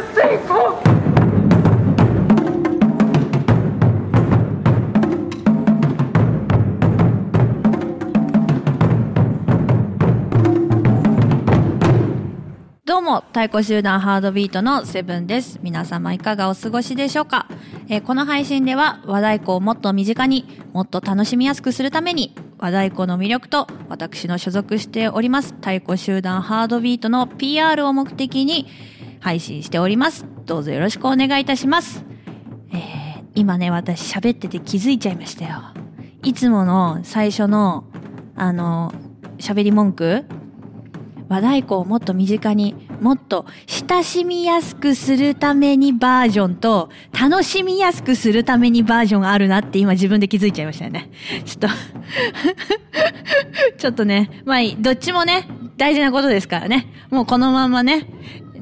成功どうも、太鼓集団ハードビートのセブンです。皆様いかがお過ごしでしょうか、えーこの配信では和太鼓をもっと身近にもっと楽しみやすくするために和太鼓の魅力と私の所属しております太鼓集団ハードビートの PR を目的に配信しております。どうぞよろしくお願いいたします。えー今ね、私喋ってて気づいちゃいましたよ。いつもの最初のあの、喋り文句和太鼓をもっと身近にもっと親しみやすくするためにバージョンと楽しみやすくするためにバージョンがあるなって今自分で気づいちゃいましたよね。ちょっとちょっとね、まあ、どっちもね、大事なことですからね。もうこのままね、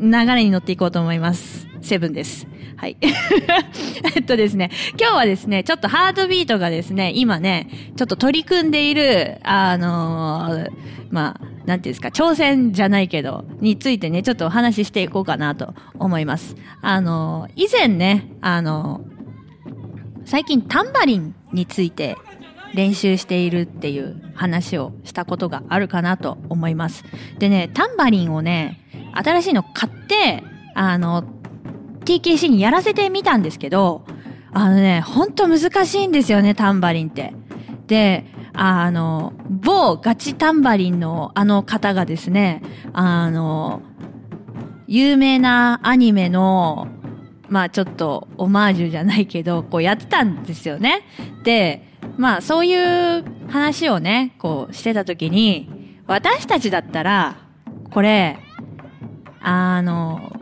流れに乗っていこうと思います。セブンです。はい。えっとですね、今日はですね、ちょっとハードビートがですね、今ね、ちょっと取り組んでいる、あのーまあ、なんていうんですか、挑戦じゃないけど、についてね、ちょっとお話ししていこうかなと思います。あのー以前ね、あのー最近タンバリンについて練習しているっていう話をしたことがあるかなと思います。でね、タンバリンをね、新しいの買って、あの、TKC にやらせてみたんですけど、あのね、ほんと難しいんですよね、タンバリンって。で、あの、某ガチタンバリンのあの方がですね、あの、有名なアニメの、まあちょっとオマージュじゃないけど、こうやってたんですよね。で、まあそういう話をね、こうしてた時に、私たちだったら、これ、あの、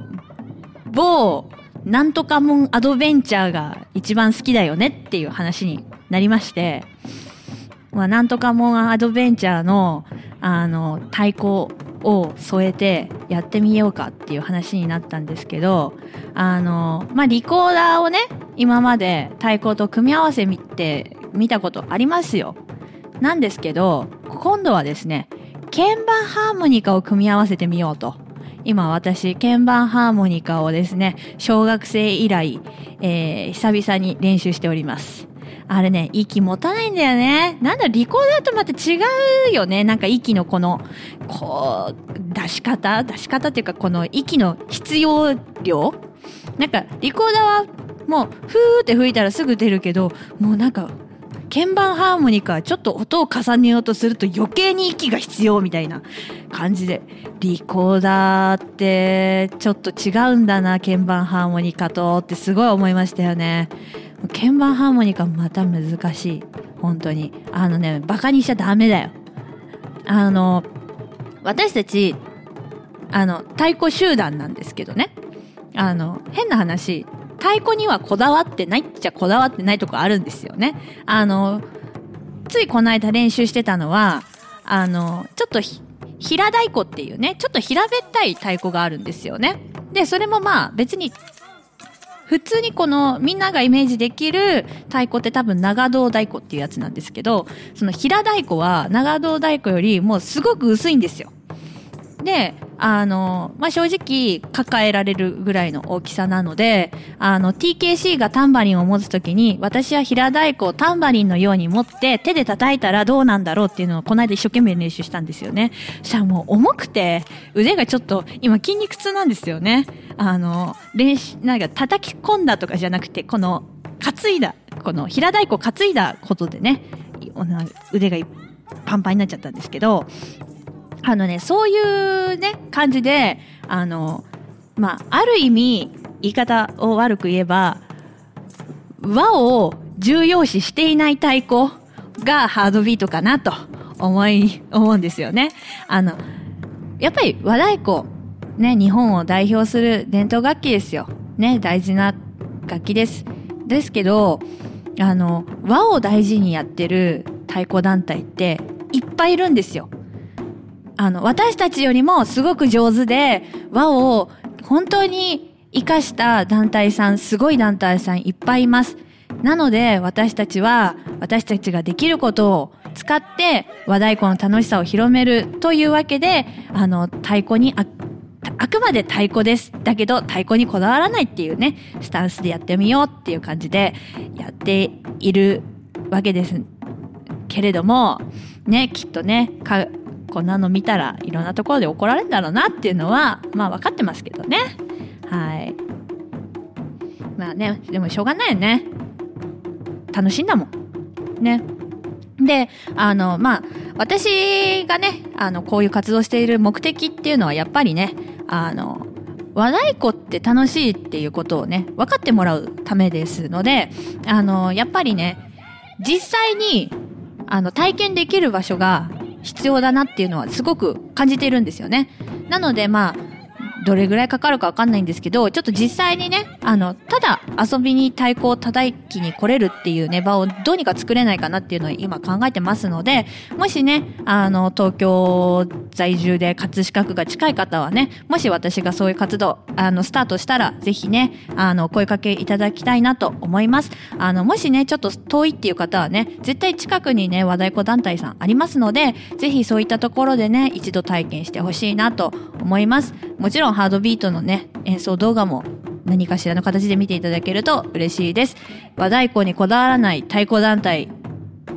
某なんとかもんアドベンチャーが一番好きだよねっていう話になりまして、まあ、なんとかもんアドベンチャーの、あの、太鼓を添えてやってみようかっていう話になったんですけど、あの、まあ、リコーダーをね、今まで太鼓と組み合わせみて見たことありますよ。なんですけど、今度はですね、鍵盤ハーモニカを組み合わせてみようと。今私、鍵盤ハーモニカをですね、小学生以来、えー、久々に練習しております。あれね、息持たないんだよね。なんだ、リコーダーとまた違うよね。なんか息のこの、こう、出し方？出し方っていうか、この息の必要量？なんか、リコーダーはもう、ふーって吹いたらすぐ出るけど、もうなんか、鍵盤ハーモニカはちょっと音を重ねようとすると余計に息が必要みたいな感じでリコーダーってちょっと違うんだな鍵盤ハーモニカとってすごい思いましたよね。鍵盤ハーモニカまた難しい。本当に。あのねバカにしちゃダメだよ。あの私たちあの太鼓集団なんですけどね。あの変な話。太鼓にはこだわってないっちゃこだわってないとこあるんですよね。あの、ついこの間練習してたのは、あの、ちょっと平太鼓っていうね、ちょっと平べったい太鼓があるんですよね。で、それもまあ別に、普通にこのみんながイメージできる太鼓って多分長胴太鼓っていうやつなんですけど、その平太鼓は長胴太鼓よりもうすごく薄いんですよ。で、あの、まあ、正直抱えられるぐらいの大きさなので、あの、TKC がタンバリンを持つときに、私は平太鼓をタンバリンのように持って手で叩いたらどうなんだろうっていうのをこの間一生懸命練習したんですよね。そしたらもう重くて、腕がちょっと今筋肉痛なんですよね。あの、練習、なんか叩き込んだとかじゃなくて、この、担いだ、この平太鼓担いだことでね、腕がパンパンになっちゃったんですけど、あのね、そういうね、感じで、あの、まあ、ある意味、言い方を悪く言えば、和を重要視していない太鼓がハードビートかなと思い、思うんですよね。あの、やっぱり和太鼓、ね、日本を代表する伝統楽器ですよ。ね、大事な楽器です。ですけど、あの、和を大事にやってる太鼓団体っていっぱいいるんですよ。あの、私たちよりもすごく上手で、和を本当に活かした団体さん、すごい団体さんいっぱいいます。なので、私たちは、私たちができることを使って、和太鼓の楽しさを広めるというわけで、あの、太鼓にあ、あくまで太鼓です。だけど太鼓にこだわらないっていうね、スタンスでやってみようっていう感じでやっているわけですけれども、ね、きっとね、かこんなの見たらいろんなところで怒られるんだろうなっていうのは、まあ分かってますけどね。はい。まあね、でもしょうがないよね。楽しいんだもん。ね。で、あの、まあ、私がね、あの、こういう活動している目的っていうのはやっぱりね、あの、和太鼓って楽しいっていうことをね、分かってもらうためですので、あの、やっぱりね、実際に、あの、体験できる場所が必要だなっていうのはすごく感じているんですよね。なので、まあ、どれぐらいかかるかわかんないんですけど、ちょっと実際にね、あの、ただ遊びに太鼓を叩きに来れるっていうね、場をどうにか作れないかなっていうのを今考えてますので、もしね、あの、東京在住で葛飾区が近い方はね、もし私がそういう活動、あの、スタートしたら、ぜひね、あの、声かけいただきたいなと思います。あの、もしね、ちょっと遠いっていう方はね、絶対近くにね、和太鼓団体さんありますので、ぜひそういったところでね、一度体験してほしいなと思います。もちろんハードビートのね、演奏動画も何かしらの形で見ていただけると嬉しいです。和太鼓にこだわらない太鼓団体、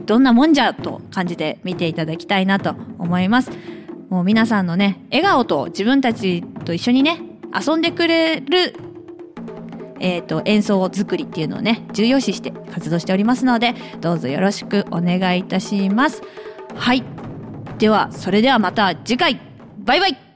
どんなもんじゃと感じて見ていただきたいなと思います。もう皆さんのね、笑顔と自分たちと一緒にね、遊んでくれる、えっ、ー、と、演奏作りっていうのをね、重要視して活動しておりますので、どうぞよろしくお願いいたします。はい。では、それではまた次回、バイバイ